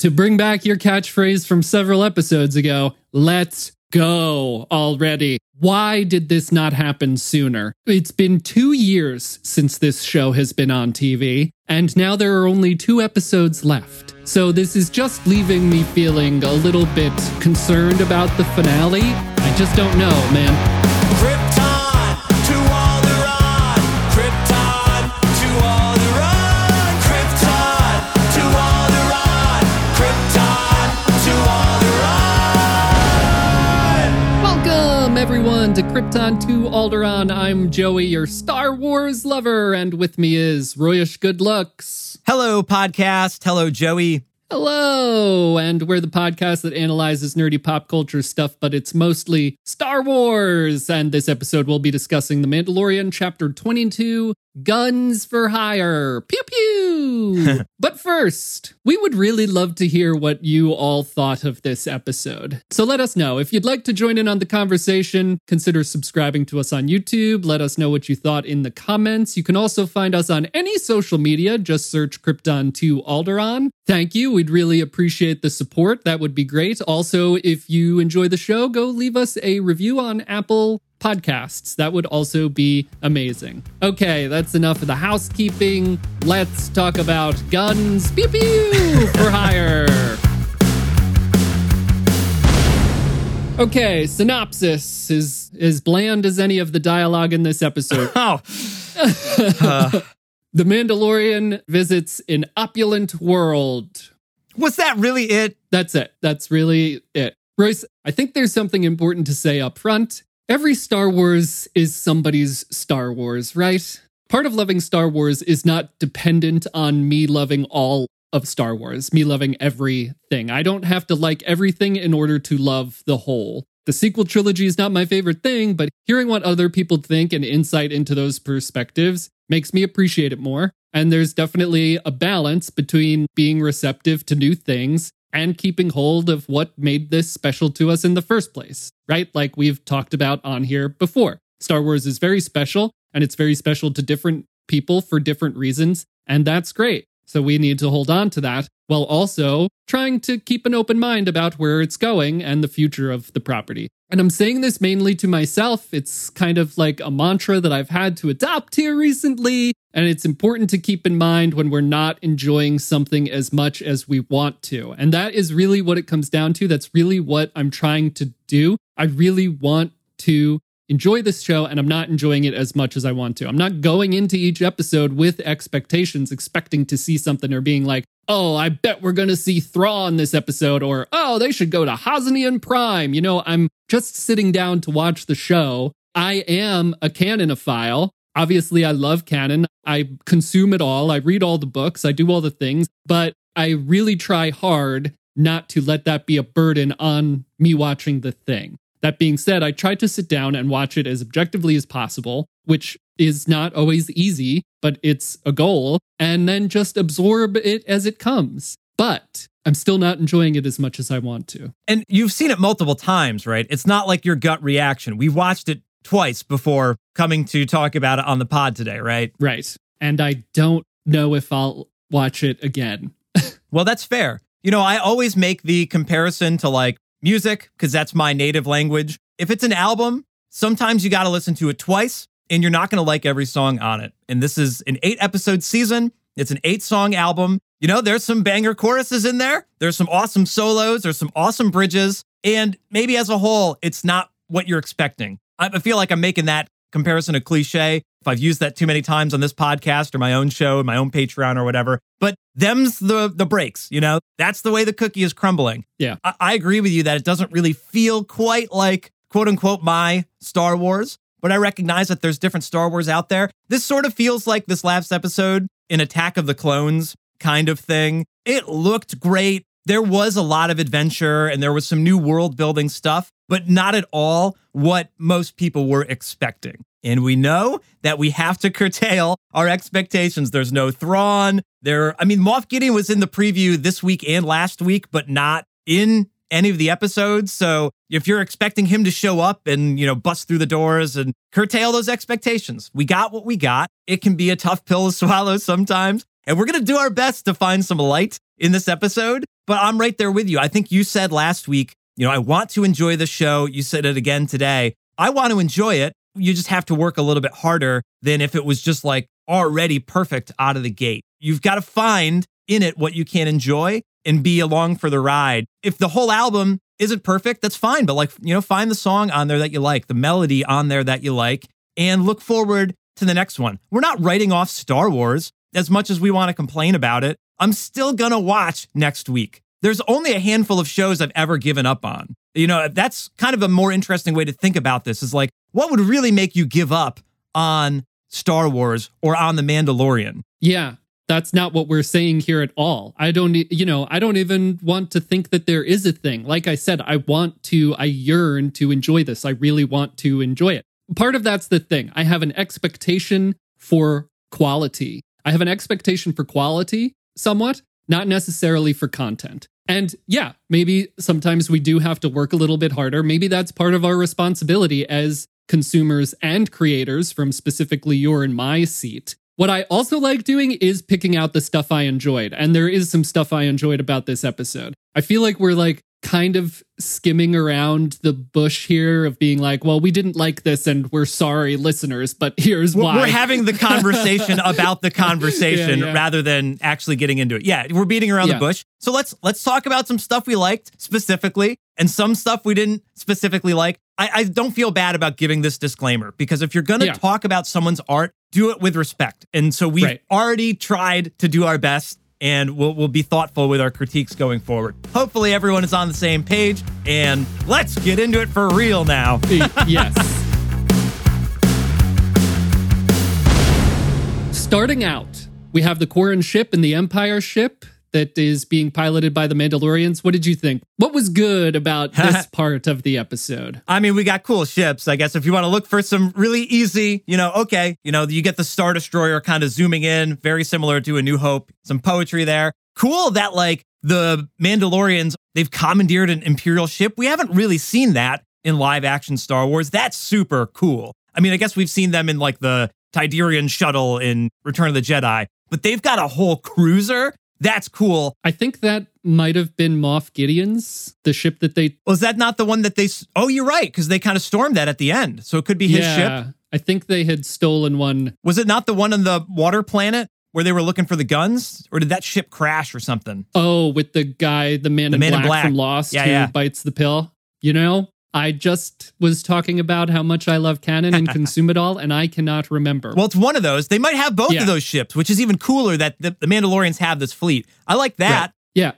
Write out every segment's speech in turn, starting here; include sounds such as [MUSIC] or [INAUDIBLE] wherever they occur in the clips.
To bring back your catchphrase from several episodes ago, let's go already. Why did this not happen sooner? It's been two years since this show has been on TV, and now there are only two episodes left. So this is just leaving me feeling a little bit concerned about the finale. I just don't know, man. To Krypton to Alderaan. I'm Joey, your Star Wars lover, and with me is Royish Good Looks. Hello, podcast. Hello, Joey. Hello, and we're the podcast that analyzes nerdy pop culture stuff, but it's mostly Star Wars. And this episode we'll be discussing The Mandalorian, Chapter 22 Guns for Hire. Pew pew. [LAUGHS] but first, we would really love to hear what you all thought of this episode. So let us know. If you'd like to join in on the conversation, consider subscribing to us on YouTube. Let us know what you thought in the comments. You can also find us on any social media. Just search Krypton to Alderaan. Thank you. We'd really appreciate the support. That would be great. Also, if you enjoy the show, go leave us a review on Apple podcasts. That would also be amazing. Okay, that's enough of the housekeeping. Let's talk about guns. Pew pew for hire. Okay, synopsis is as bland as any of the dialogue in this episode. [LAUGHS] Oh, the Mandalorian visits an opulent world. was that really it? That's it. That's really it. Royce, I think there's something important to say up front. Every Star Wars is somebody's Star Wars, right? Part of loving Star Wars is not dependent on me loving all of Star Wars, me loving everything. I don't have to like everything in order to love the whole. The sequel trilogy is not my favorite thing, but hearing what other people think and insight into those perspectives makes me appreciate it more. And there's definitely a balance between being receptive to new things and keeping hold of what made this special to us in the first place, right? Like we've talked about on here before. Star Wars is very special and it's very special to different people for different reasons, and that's great. So we need to hold on to that while also trying to keep an open mind about where it's going and the future of the property. And I'm saying this mainly to myself. It's kind of like a mantra that I've had to adopt here recently. And it's important to keep in mind when we're not enjoying something as much as we want to. And that is really what it comes down to. That's really what I'm trying to do. I really want to enjoy this show and I'm not enjoying it as much as I want to. I'm not going into each episode with expectations, expecting to see something or being like, oh, I bet we're going to see Thrawn this episode, or oh, they should go to Hosnian Prime. You know, I'm just sitting down to watch the show. I am a canonophile. Obviously, I love canon. I consume it all. I read all the books. I do all the things, but I really try hard not to let that be a burden on me watching the thing. That being said, I try to sit down and watch it as objectively as possible, which is not always easy, but it's a goal, and then just absorb it as it comes. But I'm still not enjoying it as much as I want to. And you've seen it multiple times, right? It's not like your gut reaction. We've watched it twice before coming to talk about it on the pod today, right? Right. And I don't know if I'll watch it again. [LAUGHS] Well, that's fair. You know, I always make the comparison to like music because that's my native language. If it's an album, sometimes you got to listen to it twice and you're not going to like every song on it. And this is an eight episode season, it's an eight song album. You know, there's some banger choruses in there, there's some awesome solos, there's some awesome bridges. And maybe as a whole, it's not what you're expecting. I I feel like I'm making that comparison a cliche if I've used that too many times on this podcast or my own show, my own Patreon or whatever. But them's the the breaks, you know? That's the way the cookie is crumbling. Yeah. I, I agree with you that it doesn't really feel quite like quote unquote my Star Wars, but I recognize that there's different Star Wars out there. This sort of feels like this last episode in Attack of the Clones kind of thing. It looked great. There was a lot of adventure and there was some new world building stuff, but not at all what most people were expecting. And we know that we have to curtail our expectations. There's no Thrawn. There, I mean, Moff Gideon was in the preview this week and last week, but not in any of the episodes. So if you're expecting him to show up and, you know, bust through the doors and curtail those expectations, we got what we got. It can be a tough pill to [LAUGHS] swallow sometimes. And we're going to do our best to find some light in this episode. But I'm right there with you. I think you said last week, you know, I want to enjoy the show. You said it again today. I want to enjoy it. You just have to work a little bit harder than if it was just like already perfect out of the gate. You've got to find in it what you can enjoy and be along for the ride. If the whole album isn't perfect, that's fine. But like, you know, find the song on there that you like, the melody on there that you like, and look forward to the next one. We're not writing off Star Wars as much as we want to complain about it. I'm still to watch next week. There's only a handful of shows I've ever given up on. You know, that's kind of a more interesting way to think about this is like, what would really make you give up on Star Wars or on The Mandalorian? Yeah, that's not what we're saying here at all. I don't, you know, I don't even want to think that there is a thing. Like I said, I want to, I yearn to enjoy this. I really want to enjoy it. Part of that's the thing. I have an expectation for quality. I have an expectation for quality somewhat, not necessarily for content. And yeah, maybe sometimes we do have to work a little bit harder. Maybe that's part of our responsibility as consumers and creators from specifically your and my seat. What I also like doing is picking out the stuff I enjoyed. And there is some stuff I enjoyed about this episode. I feel like we're like kind of skimming around the bush here of being like, well, we didn't like this and we're sorry, listeners, but here's We're- why. We're having the [LAUGHS] conversation about the conversation Yeah, yeah. rather than actually getting into it. Yeah, we're beating around Yeah. the bush. So let's let's talk about some stuff we liked specifically and some stuff we didn't specifically like. I, I don't feel bad about giving this disclaimer because if you're gonna talk about someone's art, do it with respect. And so we've Right. already tried to do our best. And we'll, we'll be thoughtful with our critiques going forward. Hopefully, everyone is on the same page. And let's get into it for real now. [LAUGHS] yes. Starting out, we have the Quarren ship and the Empire ship that is being piloted by the Mandalorians. What did you think? What was good about [LAUGHS] this part of the episode? I mean, we got cool ships. I guess if you want to look for some really easy, you know, okay, you know, you get the Star Destroyer kind of zooming in, very similar to A New Hope, some poetry there. Cool that, like, the Mandalorians, they've commandeered an Imperial ship. We haven't really seen that in live action Star Wars. That's super cool. I mean, I guess we've seen them in, like, the Tydirium shuttle in Return of the Jedi, but they've got a whole cruiser. That's cool. I think that might have been Moff Gideon's, the ship that they. Was that not the one that they? Oh, you're right, because they kind of stormed that at the end. So it could be his ship. I think they had stolen one. Was it not the one on the water planet where they were looking for the guns? Or did that ship crash or something? Oh, with the guy, the man, The in, Man in black Black. from Lost Yeah, who yeah. bites the pill. You know, I just was talking about how much I love canon and [LAUGHS] consume it all, and I cannot remember. Well, it's one of those. They might have both Yeah. of those ships, which is even cooler that the, the Mandalorians have this fleet. I like that. yeah.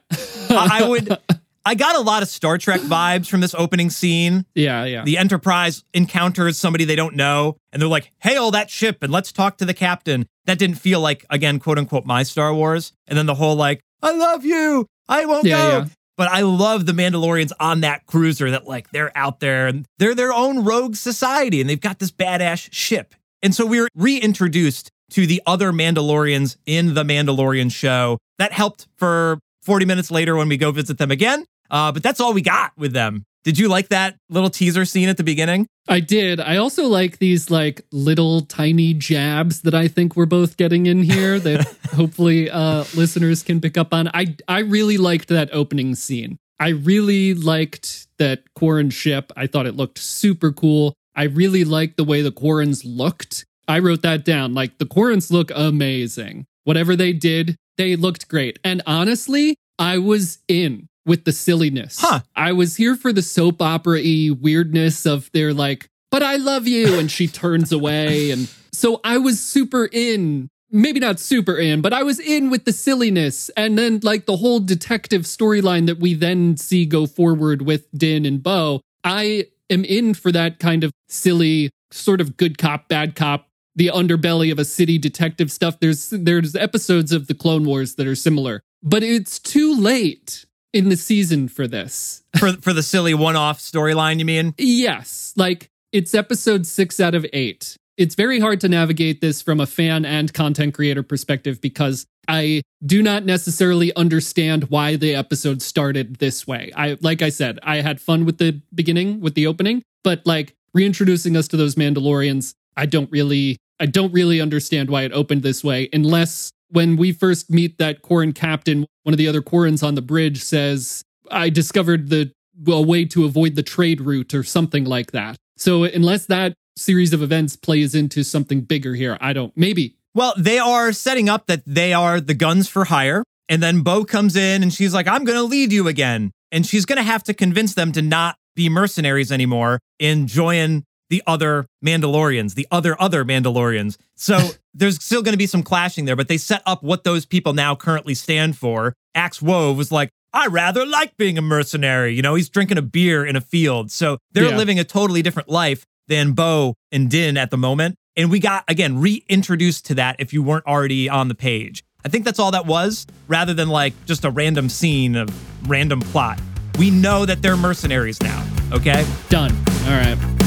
I, I would. [LAUGHS] I got a lot of Star Trek vibes from this opening scene. yeah, yeah. The Enterprise encounters somebody they don't know, and they're like, hail that ship and let's talk to the captain. That didn't feel like, again, quote unquote, my Star Wars. And then the whole, like, I love you. I won't Yeah, go. yeah. But I love the Mandalorians on that cruiser that, like, they're out there and they're their own rogue society and they've got this badass ship. And so we are reintroduced to the other Mandalorians in the Mandalorian show. That helped for 40 minutes later when we go visit them again. Uh, but that's all we got with them. Did you like that little teaser scene at the beginning? I did. I also like these like little tiny jabs that I think we're both getting in here [LAUGHS] that hopefully uh listeners can pick up on. I I really liked that opening scene. I really liked that Quarren ship. I thought it looked super cool. I really liked the way the Quarrens looked. I wrote that down. Like the Quarrens look amazing. Whatever they did, they looked great. And honestly, I was in with the silliness. Huh. I was here for the soap opera y weirdness of their like, but I love you. And she turns away. And so I was super in. Maybe not super in, but I was in with the silliness. And then, like, the whole detective storyline that we then see go forward with Din and Bo. I am in for that kind of silly, sort of good cop, bad cop, the underbelly of a city detective stuff. There's there's episodes of the Clone Wars that are similar, but it's too late in the season for this. [LAUGHS] for for the silly one-off storyline, you mean? Yes, like it's episode six out of eight. It's very hard to navigate this from a fan and content creator perspective because I do not necessarily understand why the episode started this way. I like I said, I had fun with the beginning, with the opening, but like reintroducing us to those Mandalorians, I don't really I don't really understand why it opened this way unless when we first meet that Quarren captain, one of the other Quarrens on the bridge says, I discovered the a way to avoid the trade route or something like that. So unless that series of events plays into something bigger here, I don't maybe. Well, they are setting up that they are the guns for hire. And then Bo comes in and she's like, I'm going to lead you again. And she's going to have to convince them to not be mercenaries anymore and join the other Mandalorians, the other other Mandalorians. So [LAUGHS] there's still going to be some clashing there, but they set up what those people now currently stand for. Axe Woves was like, I rather like being a mercenary. You know, he's drinking a beer in a field. So they're Yeah. living a totally different life than Bo and Din at the moment. And we got, again, reintroduced to that if you weren't already on the page. I think that's all that was, rather than like just a random scene of random plot. We know that they're mercenaries now, okay? Done. All right.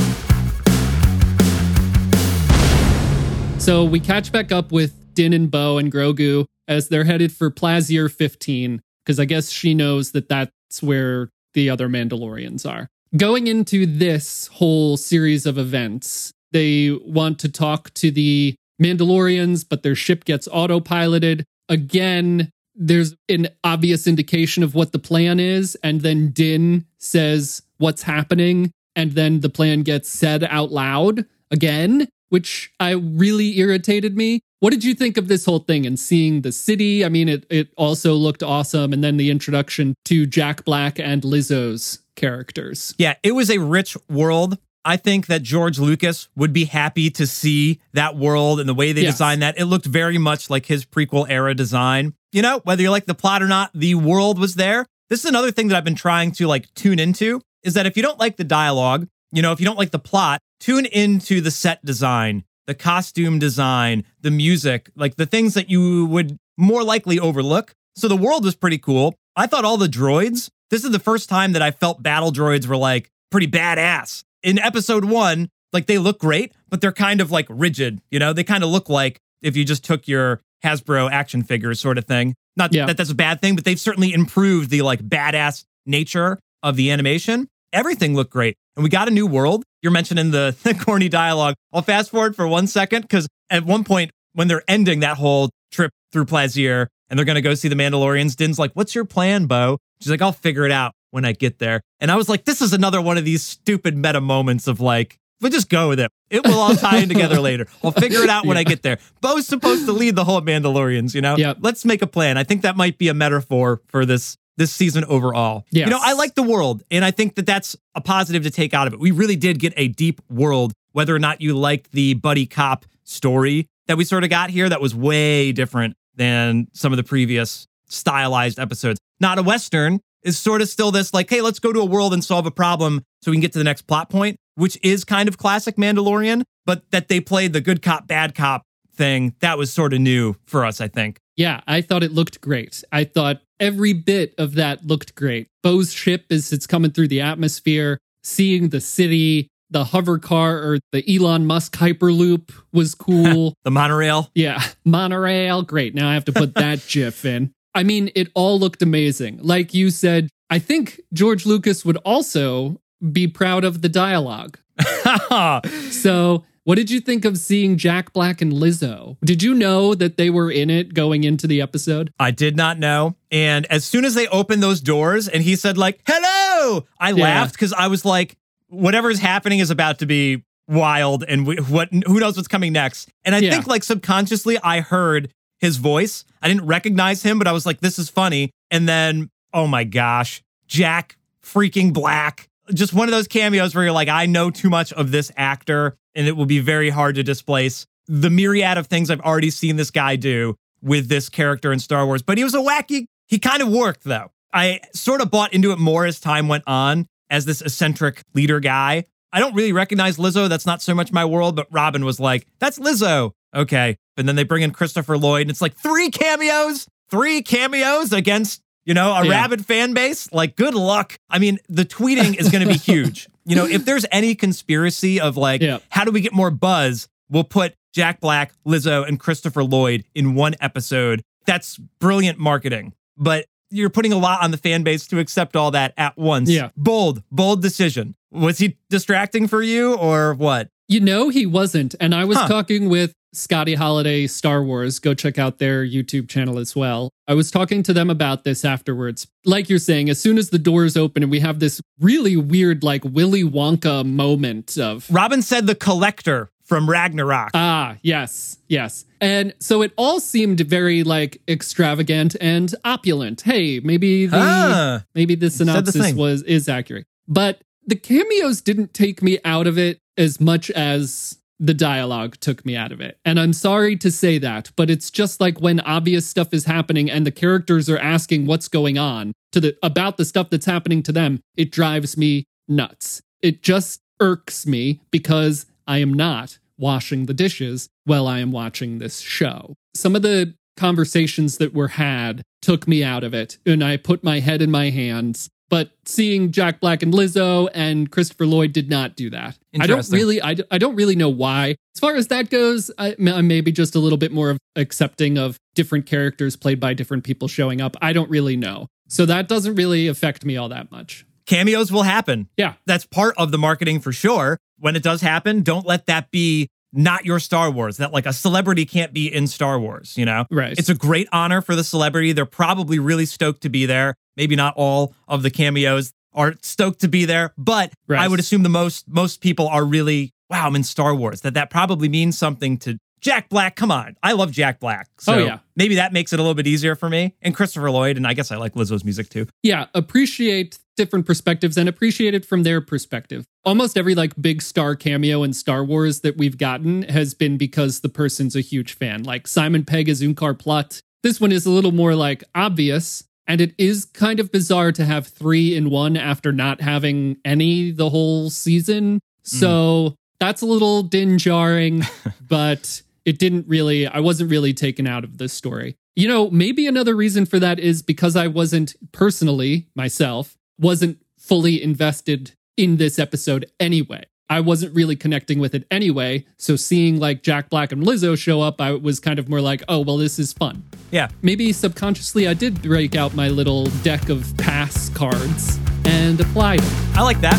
So we catch back up with Din and Bo and Grogu as they're headed for Plazir 15, because I guess she knows that that's where the other Mandalorians are. Going into this whole series of events, they want to talk to the Mandalorians, but their ship gets autopiloted. Again, there's an obvious indication of what the plan is, and then Din says what's happening, and then the plan gets said out loud again, which I really irritated me. What did you think of this whole thing and seeing the city? I mean, it it also looked awesome, and then the introduction to Jack Black and Lizzo's characters. Yeah, it was a rich world. I think that George Lucas would be happy to see that world and the way they Yes. designed that. It looked very much like his prequel era design. You know, whether you like the plot or not, the world was there. This is another thing that I've been trying to like tune into is that if you don't like the dialogue, you know, if you don't like the plot, tune into the set design, the costume design, the music, like the things that you would more likely overlook. So the world was pretty cool. I thought all the droids, this is the first time that I felt battle droids were like pretty badass. In episode one, like they look great, but they're kind of like rigid. You know, they kind of look like if you just took your Hasbro action figures sort of thing. Not Yeah. that that's a bad thing, but they've certainly improved the like badass nature of the animation. Everything looked great. And we got a new world. You're mentioning the, [LAUGHS] the corny dialogue. I'll fast forward for one second because at one point, when they're ending that whole trip through Plazir and they're going to go see the Mandalorians, Din's like, What's your plan, Bo? She's like, I'll figure it out when I get there. And I was like, This is another one of these stupid meta moments of like, We'll just go with it. It will all tie in together [LAUGHS] later. I'll figure it out when I get there. Bo's supposed to lead the whole Mandalorians, you know? Yep. Let's make a plan. I think that might be a metaphor for this this season overall. Yes. You know, I like the world, and I think that that's a positive to take out of it. We really did get a deep world, whether or not you liked the buddy cop story that we sort of got here, that was way different than some of the previous stylized episodes. Not a Western is sort of still this like, hey, let's go to a world and solve a problem so we can get to the next plot point, which is kind of classic Mandalorian, but that they played the good cop, bad cop thing, that was sort of new for us, I think. Yeah, I thought it looked great. I thought every bit of that looked great. Bo's ship as it's coming through the atmosphere, seeing the city, the hover car or the Elon Musk Hyperloop was [LAUGHS] cool. The monorail. yeah, monorail, great. Now I have to put that [LAUGHS] gif in. I mean, it all looked amazing. Like you said, I think George Lucas would also be proud of the dialogue. [LAUGHS] So, what did you think of seeing Jack Black and Lizzo? Did you know that they were in it going into the episode? I did not know. And as soon as they opened those doors and he said, like, hello, I Yeah. laughed because I was like, whatever's happening is about to be wild and we, what who knows what's coming next. And I Yeah. think like subconsciously I heard his voice. I didn't recognize him, but I was like, this is funny. And then, oh my gosh, Jack freaking Black. Just one of those cameos where you're like, I know too much of this actor and it will be very hard to displace the myriad of things I've already seen this guy do with this character in Star Wars. But he was a wacky, he kind of worked though. I sort of bought into it more as time went on as this eccentric leader guy. I don't really recognize Lizzo. That's not so much my world, but Robin was like, that's Lizzo. Okay. And then they bring in Christopher Lloyd, and it's like three cameos, three cameos against, you know, a Yeah. rabid fan base. Like, good luck. I mean, the tweeting is going to be [LAUGHS] huge. You know, if there's any conspiracy of like, Yeah. how do we get more buzz? We'll put Jack Black, Lizzo, and Christopher Lloyd in one episode. That's brilliant marketing. But you're putting a lot on the fan base to accept all that at once. Yeah. Bold, bold decision. Was he distracting for you or what? You know, he wasn't. And I was Huh. talking with Scotty Holiday Star Wars. Go check out their YouTube channel as well. I was talking to them about this afterwards. Like you're saying, as soon as the doors open and we have this really weird, like Willy Wonka moment of Robin said the collector from Ragnarok. Ah, yes, yes. And so it all seemed very like extravagant and opulent. Hey, maybe the maybe the said the synopsis was is accurate. But the cameos didn't take me out of it as much as the dialogue took me out of it. And I'm sorry to say that, but it's just like when obvious stuff is happening and the characters are asking what's going on to the about the stuff that's happening to them, it drives me nuts. It just irks me because I am not washing the dishes while I am watching this show. Some of the conversations that were had took me out of it, and I put my head in my hands. But seeing Jack Black and Lizzo and Christopher Lloyd did not do that. I don't really, I, I don't really know why. As far as that goes, I, I'm maybe just a little bit more of accepting of different characters played by different people showing up. I don't really know, so that doesn't really affect me all that much. Cameos will happen. Yeah, That's part of the marketing for sure. When it does happen, don't let that be not your Star Wars. That like a celebrity can't be in Star Wars, you know? right. It's a great honor for the celebrity. They're probably really stoked to be there. Maybe not all of the cameos are stoked to be there, but Right. I would assume the most most people are really wow, I'm in Star Wars. That that probably means something to Jack Black. Come on, I love Jack Black. Oh, so Oh, yeah. maybe that makes it a little bit easier for me. And Christopher Lloyd, and I guess I like Lizzo's music too. yeah, appreciate different perspectives and appreciate it from their perspective. Almost every like big star cameo in Star Wars that we've gotten has been because the person's a huge fan. Like Simon Pegg as Unkar Plutt. This one is a little more like obvious. And it is kind of bizarre to have three in one after not having any the whole season. Hmm. So that's a little din jarring, [LAUGHS] but it didn't really, I wasn't really taken out of this story. You know, maybe another reason for that is because I wasn't personally, myself, wasn't fully invested in this episode anyway. I wasn't really connecting with it anyway. So seeing like Jack Black and Lizzo show up, I was kind of more like, oh, well, this is fun. Yeah. Maybe subconsciously I did break out my little deck of pass cards and apply them. I like that.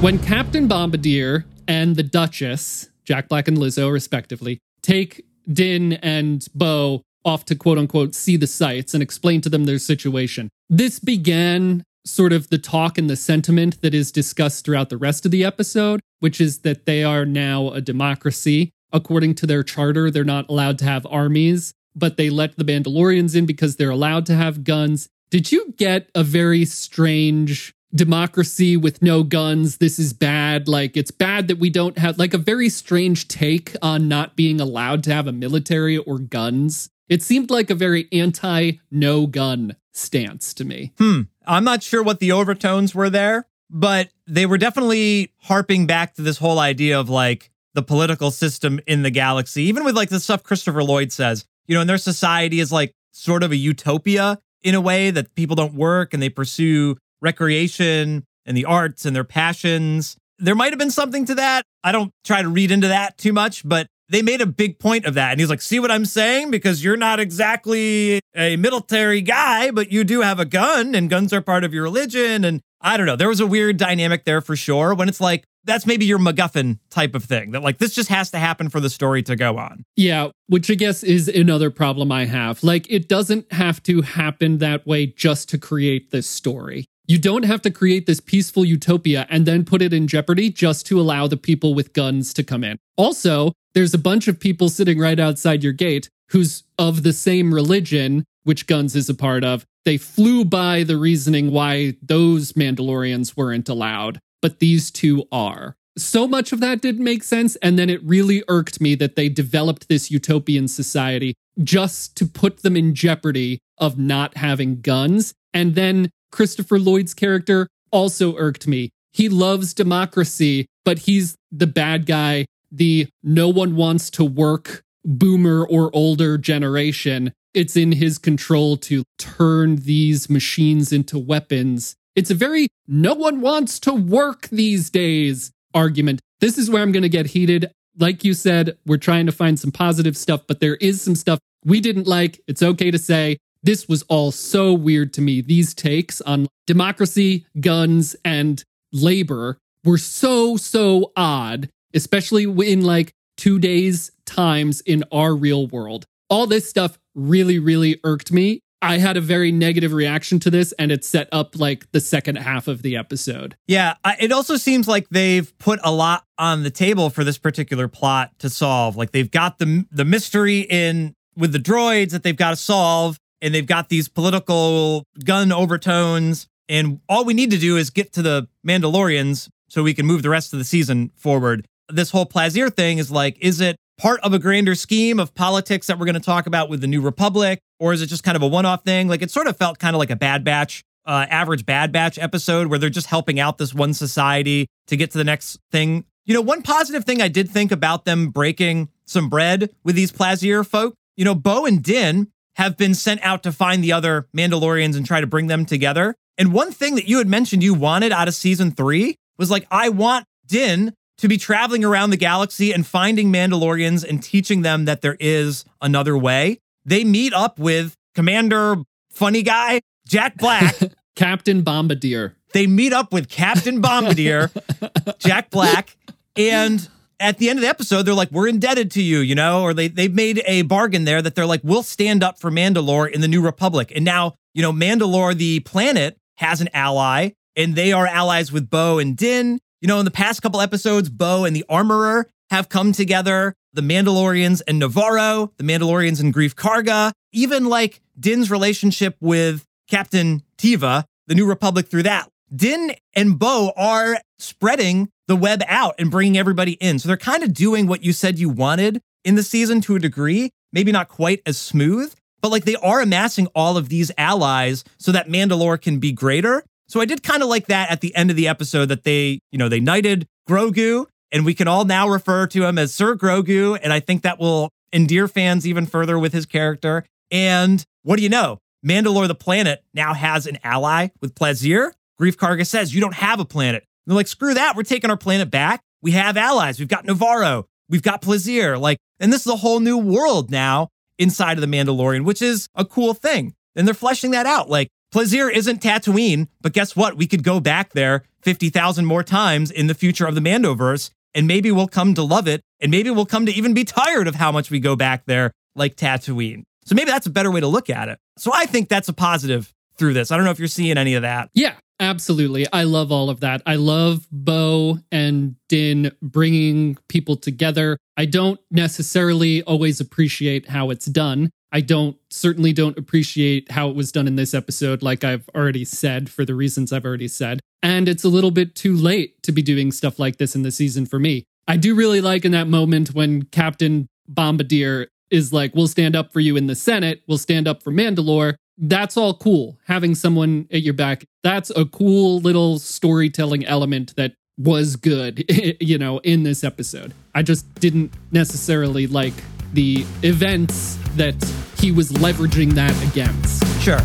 When Captain Bombardier and the Duchess, Jack Black and Lizzo, respectively, take Din and Bo off to quote unquote see the sights and explain to them their situation, this began sort of the talk and the sentiment that is discussed throughout the rest of the episode, which is that they are now a democracy. According to their charter, they're not allowed to have armies, but they let the Mandalorians in because they're allowed to have guns. Did you get a very strange democracy with no guns? This is bad. Like, it's bad that we don't have, like, a very strange take on not being allowed to have a military or guns. It seemed like a very anti no gun stance to me. Hmm. I'm not sure what the overtones were there, but they were definitely harping back to this whole idea of like the political system in the galaxy, even with like the stuff Christopher Lloyd says, you know, and their society is like sort of a utopia in a way that people don't work and they pursue recreation and the arts and their passions. There might have been something to that. I don't try to read into that too much, but they made a big point of that. And he's like, see what I'm saying? Because you're not exactly a military guy, but you do have a gun and guns are part of your religion. And I don't know. There was a weird dynamic there for sure when it's like, that's maybe your MacGuffin type of thing that like this just has to happen for the story to go on. Yeah, which I guess is another problem I have. Like, it doesn't have to happen that way just to create this story. You don't have to create this peaceful utopia and then put it in jeopardy just to allow the people with guns to come in. Also, there's a bunch of people sitting right outside your gate who's of the same religion, which Guns is a part of. They flew by the reasoning why those Mandalorians weren't allowed, but these two are. So much of that didn't make sense. And then it really irked me that they developed this utopian society just to put them in jeopardy of not having guns. And then Christopher Lloyd's character also irked me. He loves democracy, but he's the bad guy, the no one wants to work boomer or older generation. It's in his control to turn these machines into weapons. It's a very no one wants to work these days argument. This is where I'm going to get heated. Like you said, we're trying to find some positive stuff, but there is some stuff we didn't like. It's okay to say this was all so weird to me. These takes on democracy, guns, and labor were so, so odd. Especially in like two days times in our real world. All this stuff really, really irked me. I had a very negative reaction to this, and it set up like the second half of the episode. Yeah, I, it also seems like they've put a lot on the table for this particular plot to solve. Like they've got the the mystery in with the droids that they've got to solve, and they've got these political gun overtones. And all we need to do is get to the Mandalorians so we can move the rest of the season forward. This whole Plazir thing is like, is it part of a grander scheme of politics that we're going to talk about with the New Republic? Or is it just kind of a one off thing? Like it sort of felt kind of like a Bad Batch, uh, average Bad Batch episode where they're just helping out this one society to get to the next thing. You know, one positive thing I did think about them breaking some bread with these Plazir folk, you know, Bo and Din have been sent out to find the other Mandalorians and try to bring them together. And one thing that you had mentioned you wanted out of season three was like, I want Din to be traveling around the galaxy and finding Mandalorians and teaching them that there is another way. They meet up with Commander Funny Guy, Jack Black. [LAUGHS] Captain Bombardier. they meet up with Captain Bombardier, [LAUGHS] Jack Black, and at the end of the episode, they're like, "We're indebted to you," you know, or they they've made a bargain there that they're like, "We'll stand up for Mandalore in the New Republic." And now, you know, Mandalore, the planet, has an ally, and they are allies with Bo and Din. You know, in the past couple episodes, Bo and the Armorer have come together. The Mandalorians and Nevarro, the Mandalorians and Greef Karga, even like Din's relationship with Captain Teva, the New Republic through that. Din and Bo are spreading the web out and bringing everybody in. So they're kind of doing what you said you wanted in the season to a degree, maybe not quite as smooth, but like they are amassing all of these allies so that Mandalore can be greater. So I did kind of like that at the end of the episode that they, you know, they knighted Grogu and we can all now refer to him as Sir Grogu. And I think that will endear fans even further with his character. And what do you know? Mandalore the planet now has an ally with Plazir. Greef Karga says, You don't have a planet. And they're like, Screw that. We're taking our planet back. We have allies. We've got Nevarro. We've got Plazir. Like, and this is a whole new world now inside of the Mandalorian, which is a cool thing. And they're fleshing that out. Like, Plazir isn't Tatooine, but guess what? We could go back there 50,000 more times in the future of the Mandoverse, and maybe we'll come to love it, and maybe we'll come to even be tired of how much we go back there like Tatooine. So maybe that's a better way to look at it. So I think that's a positive through this. I don't know if you're seeing any of that. Yeah, absolutely. I love all of that. I love Bo and Din bringing people together. I don't necessarily always appreciate how it's done. I don't certainly don't appreciate how it was done in this episode, like I've already said, for the reasons I've already said. And it's a little bit too late to be doing stuff like this in the season for me. I do really like in that moment when Captain Bombardier is like, we'll stand up for you in the Senate, we'll stand up for Mandalore. That's all cool. Having someone at your back, that's a cool little storytelling element that was good, [LAUGHS] you know, in this episode. I just didn't necessarily like the events that he was leveraging that against. Sure.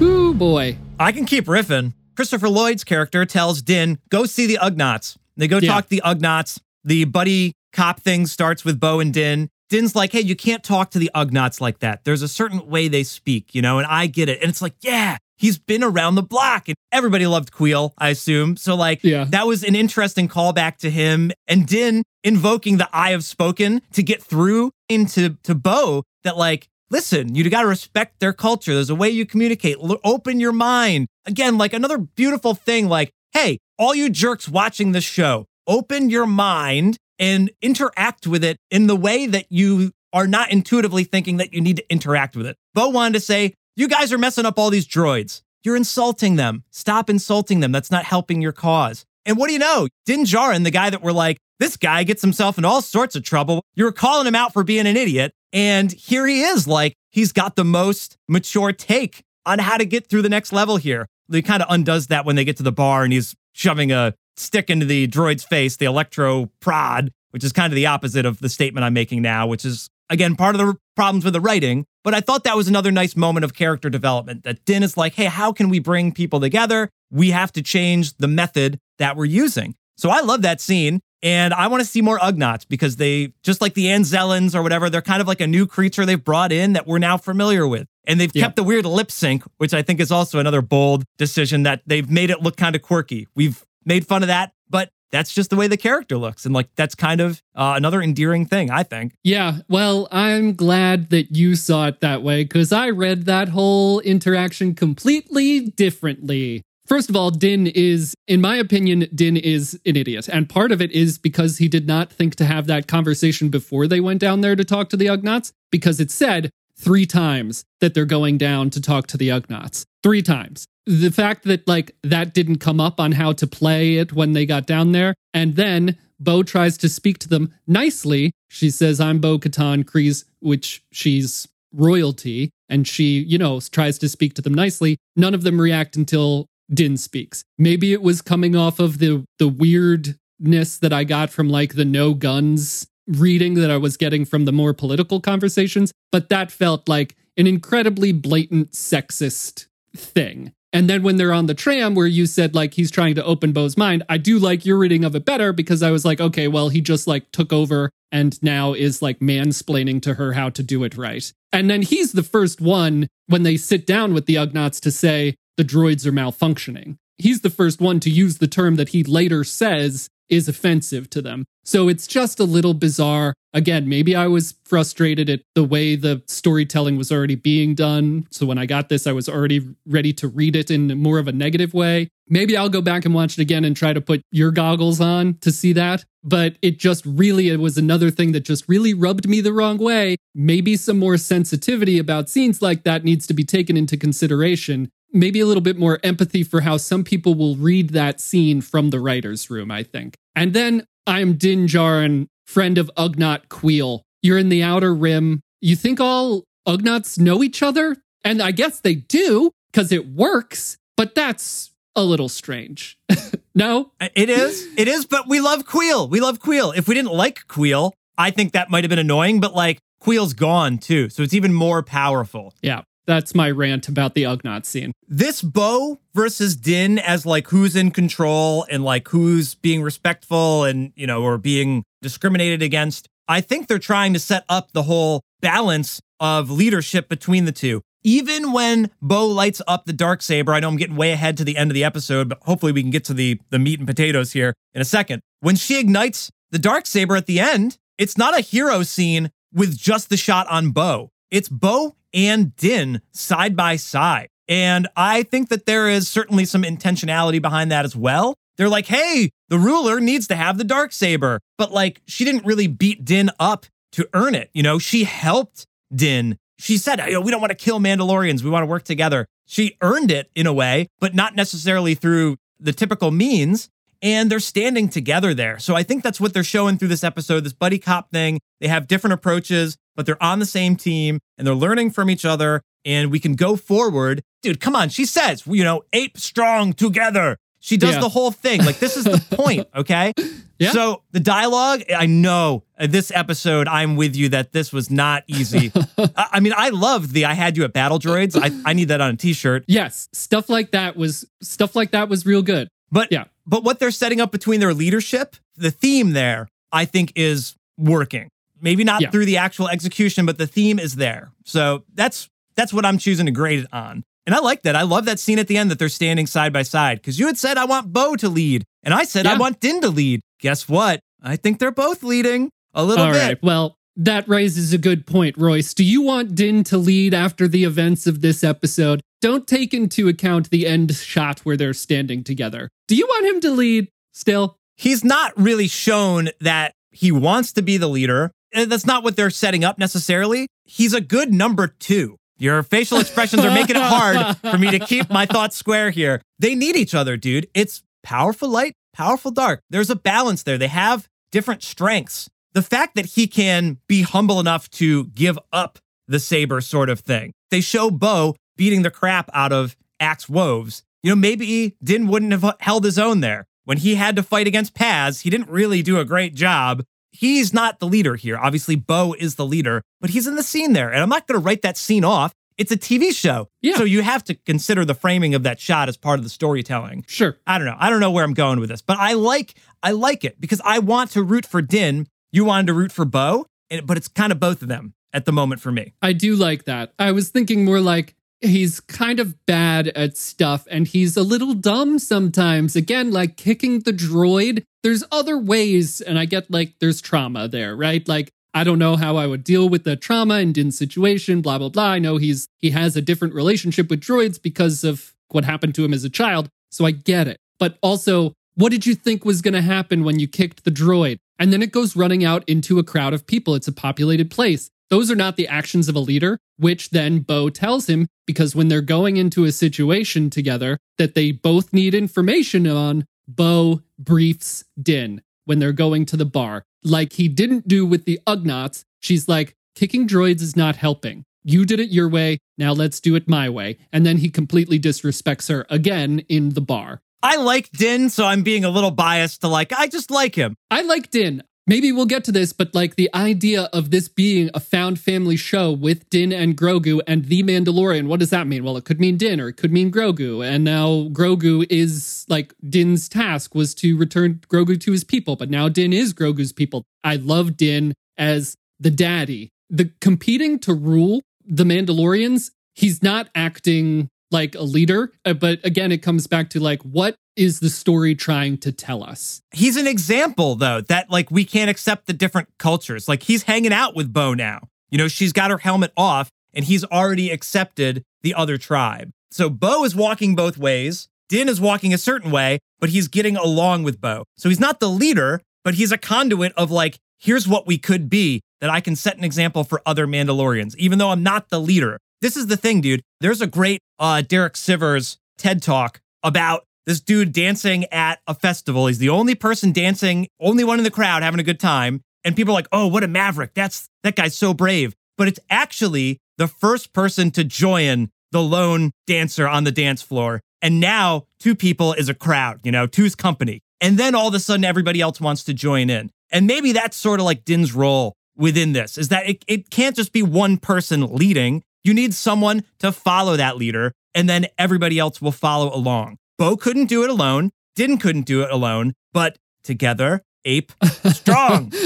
Ooh, boy. I can keep riffing. Christopher Lloyd's character tells Din, go see the Ugnaughts. They go Yeah. talk to the Ugnaughts. The buddy cop thing starts with Bo and Din. Din's like, hey, you can't talk to the Ugnaughts like that. There's a certain way they speak, you know, and I get it. And it's like, yeah, he's been around the block. And everybody loved Kuiil, I assume. So, like, Yeah. that was an interesting callback to him. And Din invoking the I have spoken to get through into to Bo that, like, listen, you got to respect their culture. There's a way you communicate. L- open your mind. Again, like another beautiful thing, like, hey, all you jerks watching this show, open your mind and interact with it in the way that you are not intuitively thinking that you need to interact with it. Bo wanted to say, you guys are messing up all these droids. You're insulting them. Stop insulting them. That's not helping your cause. And what do you know? Din Djarin, the guy that we're like, this guy gets himself in all sorts of trouble. You were calling him out for being an idiot. And here he is, like, he's got the most mature take on how to get through the next level here. He kind of undoes that when they get to the bar and he's shoving a stick into the droid's face, the electro prod, which is kind of the opposite of the statement I'm making now, which is, again, part of the problems with the writing. But I thought that was another nice moment of character development that Din is like, hey, how can we bring people together? We have to change the method that we're using. So I love that scene. And I want to see more Ugnaughts because they, just like the Anzellans or whatever, they're kind of like a new creature they've brought in that we're now familiar with. And they've Yeah. kept the weird lip sync, which I think is also another bold decision that they've made it look kind of quirky. We've made fun of that, but that's just the way the character looks. And like, that's kind of uh, another endearing thing, I think. Yeah, well, I'm glad that you saw it that way because I read that whole interaction completely differently. First of all, Din is, in my opinion, Din is an idiot. And part of it is because he did not think to have that conversation before they went down there to talk to the Ugnaughts, because it said three times that they're going down to talk to the Ugnaughts. Three times. The fact that, like, that didn't come up on how to play it when they got down there. And then Bo tries to speak to them nicely. She says, I'm Bo Katan Kryze, which she's royalty. And she, you know, tries to speak to them nicely. None of them react until Din speaks. Maybe it was coming off of the the weirdness that I got from like the no guns reading that I was getting from the more political conversations, but that felt like an incredibly blatant sexist thing. And then when they're on the tram where you said like he's trying to open Bo's mind, I do like your reading of it better because I was like, okay, well, he just like took over and now is like mansplaining to her how to do it right. And then he's the first one when they sit down with the Ugnaughts to say the droids are malfunctioning. He's the first one to use the term that he later says is offensive to them. So it's just a little bizarre. Again, maybe I was frustrated at the way the storytelling was already being done. So when I got this, I was already ready to read it in more of a negative way. Maybe I'll go back and watch it again and try to put your goggles on to see that. But it just really, it was another thing that just really rubbed me the wrong way. Maybe some more sensitivity about scenes like that needs to be taken into consideration maybe a little bit more empathy for how some people will read that scene from the writer's room, I think. And then I'm Din Djarin, friend of Ugnaught Kuiil. You're in the Outer Rim. You think all Ugnaughts know each other? And I guess they do, because it works, but that's a little strange. [LAUGHS] no? Uh, it is. It is, but we love Kuiil. We love Kuiil. If we didn't like Kuiil, I think that might have been annoying, but like Kuiil's gone too. So it's even more powerful. Yeah. That's my rant about the Ugnaught scene. This Bo versus Din as like who's in control and like who's being respectful and, you know, or being discriminated against. I think they're trying to set up the whole balance of leadership between the two. Even when Bo lights up the dark saber, I know I'm getting way ahead to the end of the episode, but hopefully we can get to the the meat and potatoes here in a second. When she ignites the dark saber at the end, it's not a hero scene with just the shot on Bo. It's Bo and Din side by side. And I think that there is certainly some intentionality behind that as well. They're like, hey, the ruler needs to have the dark saber. But like, she didn't really beat Din up to earn it. You know, she helped Din. She said, you know, we don't want to kill Mandalorians. We want to work together. She earned it in a way, but not necessarily through the typical means. And they're standing together there. So I think that's what they're showing through this episode, this buddy cop thing. They have different approaches but they're on the same team and they're learning from each other and we can go forward. Dude, come on. She says, you know, ape strong together. She does Yeah. the whole thing. Like, this is the [LAUGHS] point, okay? Yeah. So, the dialogue, I know uh, this episode, I'm with you that this was not easy. [LAUGHS] I I mean, I loved the I had you at Battle Droids. I, I need that on a t shirt. Yes, stuff like that was stuff like that was real good. But Yeah. but what they're setting up between their leadership, the theme there, I think is working. Maybe not Yeah. through the actual execution, but the theme is there. So that's that's what I'm choosing to grade it on. And I like that. I love that scene at the end that they're standing side by side. Because you had said I want Bo to lead, and I said I want Din to lead. Guess what? I think they're both leading a little All bit. right. Well, that raises a good point, Royce. Do you want Din to lead after the events of this episode? Don't take into account the end shot where they're standing together. Do you want him to lead still? he's not really shown that he wants to be the leader. Uh, That's not what they're setting up necessarily. He's a good number two. Your facial expressions are making it hard for me to keep my thoughts square here. They need each other, dude. It's powerful light, powerful dark. There's a balance there. They have different strengths. The fact that he can be humble enough to give up the saber sort of thing. They show Bo beating the crap out of Axe Woves. You know, maybe Din wouldn't have held his own there. When he had to fight against Paz, he didn't really do a great job. He's not the leader here. Obviously, Bo is the leader, but he's in the scene there. And I'm not going to write that scene off. It's a TV show. Yeah. So you have to consider the framing of that shot as part of the storytelling. Sure. I don't know. I don't know where I'm going with this, but I like I like it because I want to root for Din. You wanted to root for Bo, but it's kind of both of them at the moment for me. I do like that. I was thinking more like he's kind of bad at stuff and he's a little dumb sometimes. Again, like kicking the droid. There's other ways, and I get like there's trauma there, right? Like I don't know how I would deal with the trauma and in situation, blah blah blah. I know he's he has a different relationship with droids because of what happened to him as a child, so I get it. But also, what did you think was going to happen when you kicked the droid? And then it goes running out into a crowd of people. It's a populated place. Those are not the actions of a leader, which then Bo tells him because when they're going into a situation together that they both need information on, Bo briefs Din when they're going to the bar. Like he didn't do with the Ugnaughts. She's like, kicking droids is not helping. You did it your way. Now let's do it my way. And then he completely disrespects her again in the bar. I like Din, so I'm being a little biased to like, I just like him. I like Din. Maybe we'll get to this, but like the idea of this being a found family show with Din and Grogu and the Mandalorian, what does that mean? Well, it could mean Din or it could mean Grogu. And now Grogu is like Din's task was to return Grogu to his people, but now Din is Grogu's people. I love Din as the daddy. The competing to rule the Mandalorians, he's not acting like a leader, uh, but again, it comes back to like, what is the story trying to tell us? He's an example, though, that like we can't accept the different cultures. Like he's hanging out with Bo now. You know, she's got her helmet off and he's already accepted the other tribe. So Bo is walking both ways. Din is walking a certain way, but he's getting along with Bo. So he's not the leader, but he's a conduit of like, here's what we could be that I can set an example for other Mandalorians, even though I'm not the leader. This is the thing, dude. There's a great uh, Derek Sivers TED talk about this dude dancing at a festival. He's the only person dancing, only one in the crowd having a good time. And people are like, oh, what a maverick. That's that guy's so brave. But it's actually the first person to join the lone dancer on the dance floor. And now two people is a crowd, you know, two's company. And then all of a sudden everybody else wants to join in. And maybe that's sort of like Din's role within this is that it, it can't just be one person leading. You need someone to follow that leader, and then everybody else will follow along. Bo couldn't do it alone. Din couldn't do it alone, but together, ape strong. [LAUGHS]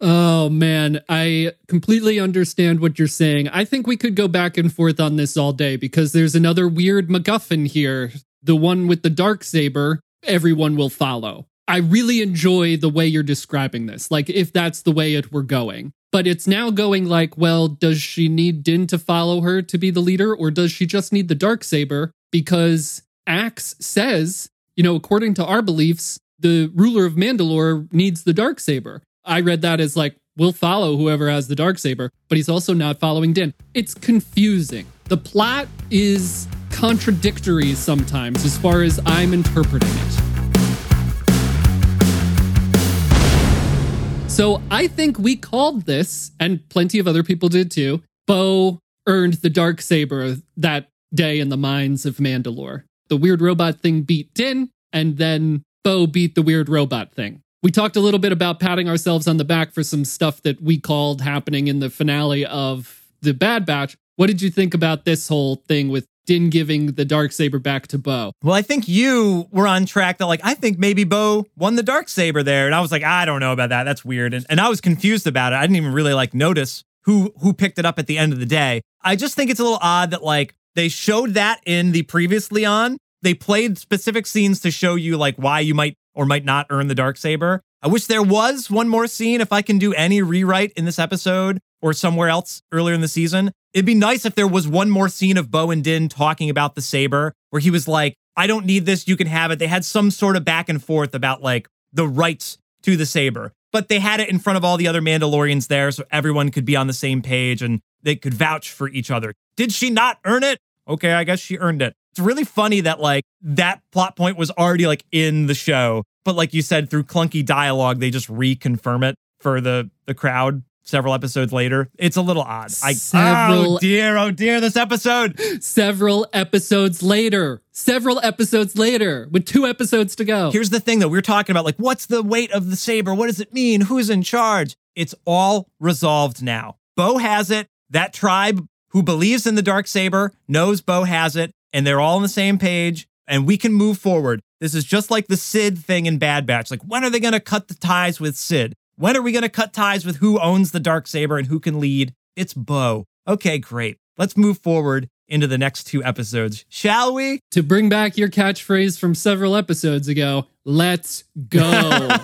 Oh man, I completely understand what you're saying. I think we could go back and forth on this all day because there's another weird MacGuffin here. The one with the dark saber, everyone will follow. I really enjoy the way you're describing this. Like if that's the way it were going. But it's now going like, well, does she need Din to follow her to be the leader or does she just need the dark saber because Axe says, you know, according to our beliefs, the ruler of Mandalore needs the dark saber. I read that as like, we'll follow whoever has the dark saber, but he's also not following Din. It's confusing. The plot is contradictory sometimes as far as I'm interpreting it. So I think we called this, and plenty of other people did too. Bo earned the dark saber that day in the mines of Mandalore. The weird robot thing beat Din, and then Bo beat the weird robot thing. We talked a little bit about patting ourselves on the back for some stuff that we called happening in the finale of the Bad Batch. What did you think about this whole thing with Din giving the dark saber back to Bo? well, I think you were on track that like I think maybe Bo won the dark saber there, and I was like, I don't know about that. That's weird, and, and I was confused about it. I didn't even really like notice who who picked it up at the end of the day. I just think it's a little odd that like they showed that in the previously on. They played specific scenes to show you like why you might or might not earn the dark saber. I wish there was one more scene if I can do any rewrite in this episode or somewhere else earlier in the season. It'd be nice if there was one more scene of Bo and Din talking about the saber where he was like, I don't need this, you can have it. They had some sort of back and forth about like the rights to the saber, but they had it in front of all the other Mandalorians there so everyone could be on the same page and they could vouch for each other. Did she not earn it? Okay, I guess she earned it. It's really funny that like that plot point was already like in the show, but like you said, through clunky dialogue, they just reconfirm it for the the crowd several episodes later. It's a little odd. I oh, Several- oh dear, oh dear, this episode. Several episodes later, several episodes later, with two episodes to go. Here's the thing though, we are talking about like what's the weight of the saber? What does it mean? Who's in charge? It's all resolved now. Bo has it. That tribe who believes in the dark saber knows Bo has it, and they're all on the same page, and we can move forward. This is just like the Cid thing in Bad Batch. Like, when are they going to cut the ties with Cid? When are we going to cut ties with who owns the dark saber and who can lead? It's Bo. Okay, great. Let's move forward into the next two episodes, shall we? To bring back your catchphrase from several episodes ago, let's go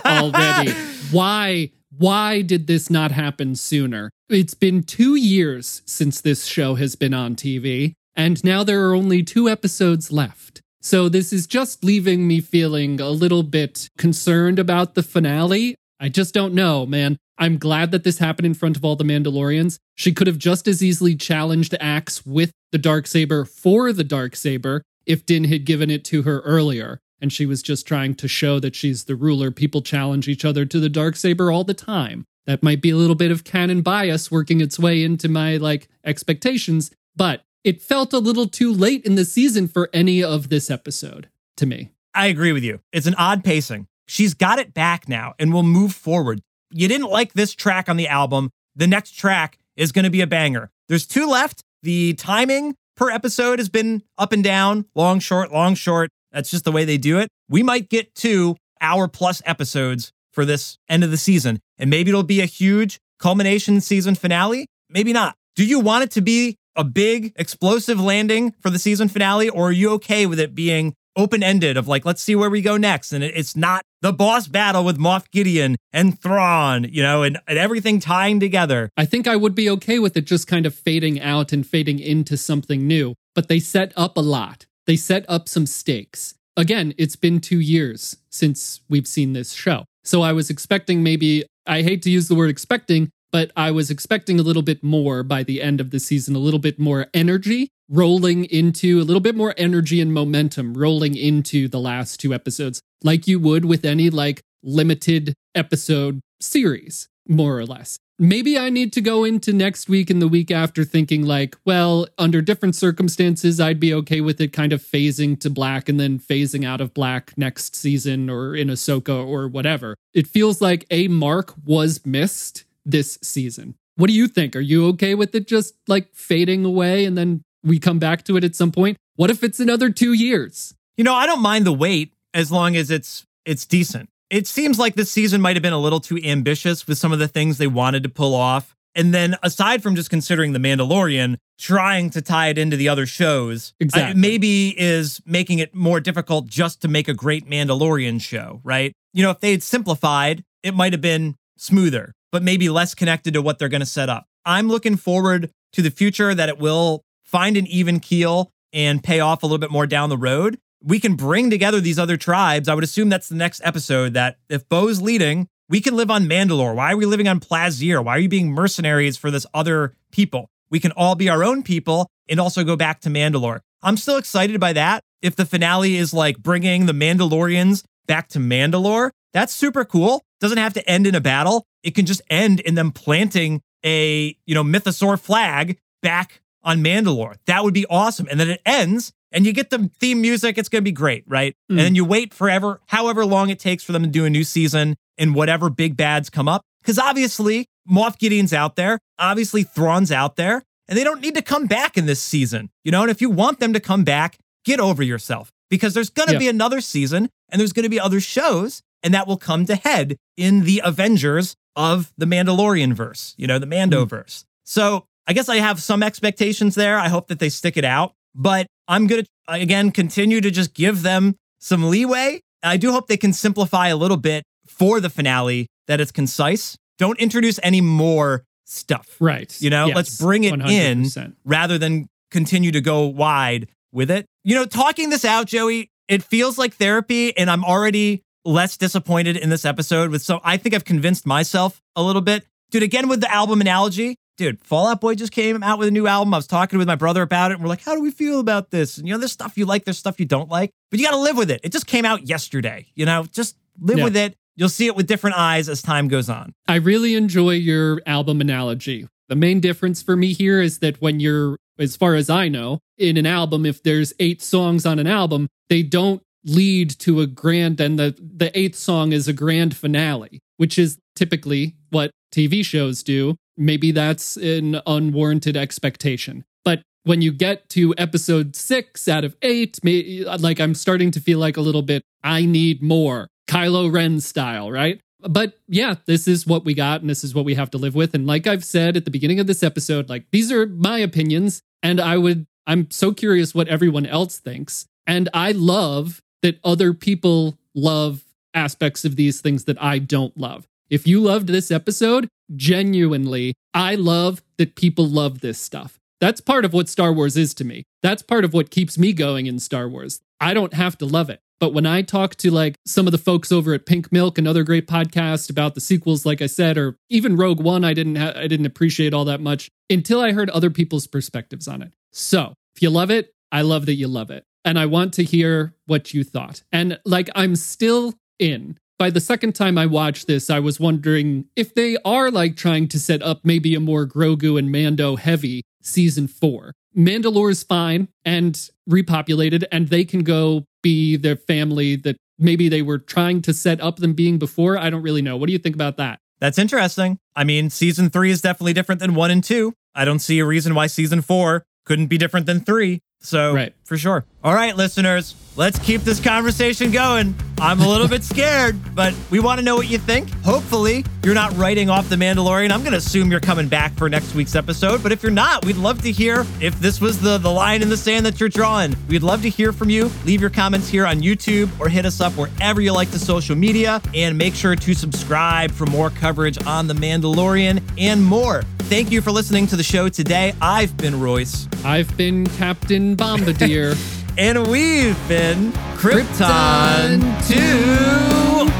[LAUGHS] already. Why? Why did this not happen sooner? It's been two years since this show has been on TV, and now there are only two episodes left. So this is just leaving me feeling a little bit concerned about the finale. I just don't know, man. I'm glad that this happened in front of all the Mandalorians. She could have just as easily challenged Axe with the dark saber for the dark saber if Din had given it to her earlier and she was just trying to show that she's the ruler. People challenge each other to the dark saber all the time. That might be a little bit of canon bias working its way into my like expectations, but it felt a little too late in the season for any of this episode to me. I agree with you. It's an odd pacing. She's got it back now and will move forward. You didn't like this track on the album. The next track is going to be a banger. There's two left. The timing per episode has been up and down, long, short, long, short. That's just the way they do it. We might get two hour plus episodes for this end of the season, and maybe it'll be a huge culmination season finale. Maybe not. Do you want it to be a big explosive landing for the season finale, or are you okay with it being open ended of like, let's see where we go next? And it's not the boss battle with Moff Gideon and Thrawn, you know, and, and everything tying together. I think I would be okay with it just kind of fading out and fading into something new, but they set up a lot. They set up some stakes. Again, it's been two years since we've seen this show. So I was expecting maybe, I hate to use the word expecting, but I was expecting a little bit more by the end of the season, a little bit more energy rolling into a little bit more energy and momentum rolling into the last two episodes, like you would with any like limited episode series, more or less. Maybe I need to go into next week and the week after thinking, like, well, under different circumstances, I'd be okay with it kind of phasing to black and then phasing out of black next season or in Ahsoka or whatever. It feels like a mark was missed this season. What do you think? Are you okay with it just like fading away and then we come back to it at some point? What if it's another two years? You know, I don't mind the wait as long as it's it's decent. It seems like this season might have been a little too ambitious with some of the things they wanted to pull off. And then aside from just considering the Mandalorian, trying to tie it into the other shows, Exactly. uh, maybe is making it more difficult just to make a great Mandalorian show, right? You know, if they had simplified, it might have been smoother, but maybe less connected to what they're going to set up. I'm looking forward to the future that it will find an even keel and pay off a little bit more down the road. We can bring together these other tribes. I would assume that's the next episode that if Bo's leading, we can live on Mandalore. Why are we living on Plazir? Why are you being mercenaries for this other people? We can all be our own people and also go back to Mandalore. I'm still excited by that. If the finale is like bringing the Mandalorians back to Mandalore, that's super cool. Doesn't have to end in a battle. It can just end in them planting a, you know, mythosaur flag back on Mandalore. That would be awesome. And then it ends and you get the theme music. It's going to be great, right? And then mm. you wait forever, however long it takes for them to do a new season and whatever big bads come up. Because obviously, Moff Gideon's out there. Obviously, Thrawn's out there. And they don't need to come back in this season, you know? And if you want them to come back, get over yourself because there's going to Yeah. be another season and there's going to be other shows and that will come to head in the Avengers of the Mandalorian verse, you know, the Mando verse. So I guess I have some expectations there. I hope that they stick it out, but I'm going to, again, continue to just give them some leeway. I do hope they can simplify a little bit for the finale, that it's concise. Don't introduce any more stuff. Right. You know, Yes, let's bring it in 100%. rather than continue to go wide with it. You know, talking this out, Joey, it feels like therapy, and I'm already less disappointed in this episode with so I think I've convinced myself a little bit. Dude, again with the album analogy, dude, Fallout Boy just came out with a new album. I was talking with my brother about it, and we're like, how do we feel about this? And you know, there's stuff you like, there's stuff you don't like, but you gotta live with it. It just came out yesterday, you know, just live Yeah. with it. You'll see it with different eyes as time goes on. I really enjoy your album analogy. The main difference for me here is that when you're, as far as I know, in an album, if there's eight songs on an album, they don't lead to a grand, and the, the eighth song is a grand finale, which is typically what TV shows do. Maybe that's an unwarranted expectation. But when you get to episode six out of eight, like I'm starting to feel like a little bit, I need more. Kylo Ren style, right? But yeah, this is what we got and this is what we have to live with. And like I've said at the beginning of this episode, like these are my opinions. And I would I'm so curious what everyone else thinks. And I love that other people love aspects of these things that I don't love. If you loved this episode, genuinely, I love that people love this stuff. That's part of what Star Wars is to me. That's part of what keeps me going in Star Wars. I don't have to love it. But when I talk to like some of the folks over at Pink Milk, another great podcast about the sequels, like I said, or even Rogue One, I didn't ha- I didn't appreciate all that much until I heard other people's perspectives on it. So if you love it, I love that you love it, and I want to hear what you thought. And like I'm still in. By the second time I watched this, I was wondering if they are like trying to set up maybe a more Grogu and Mando heavy season four. Mandalore's fine and repopulated, and they can go be their family that maybe they were trying to set up them being before. I don't really know. What do you think about that? That's interesting. I mean, season three is definitely different than one and two. I don't see a reason why season four couldn't be different than three. So, Right. for sure. All right, listeners, let's keep this conversation going. I'm a little [LAUGHS] bit scared, but we want to know what you think. Hopefully, you're not writing off The Mandalorian. I'm going to assume you're coming back for next week's episode, but if you're not, we'd love to hear if this was the, the line in the sand that you're drawing. We'd love to hear from you. Leave your comments here on YouTube or hit us up wherever you like the social media, and make sure to subscribe for more coverage on The Mandalorian and more. Thank you for listening to the show today. I've been Royce. I've been Captain Bombardier. [LAUGHS] And we've been Krypton Krypton to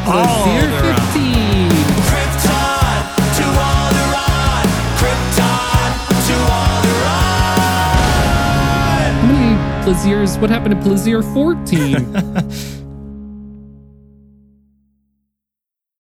Alderaan. 15. Krypton to Alderaan. Krypton to Alderaan. How many Plazirs? What happened to Plazir 14? [LAUGHS]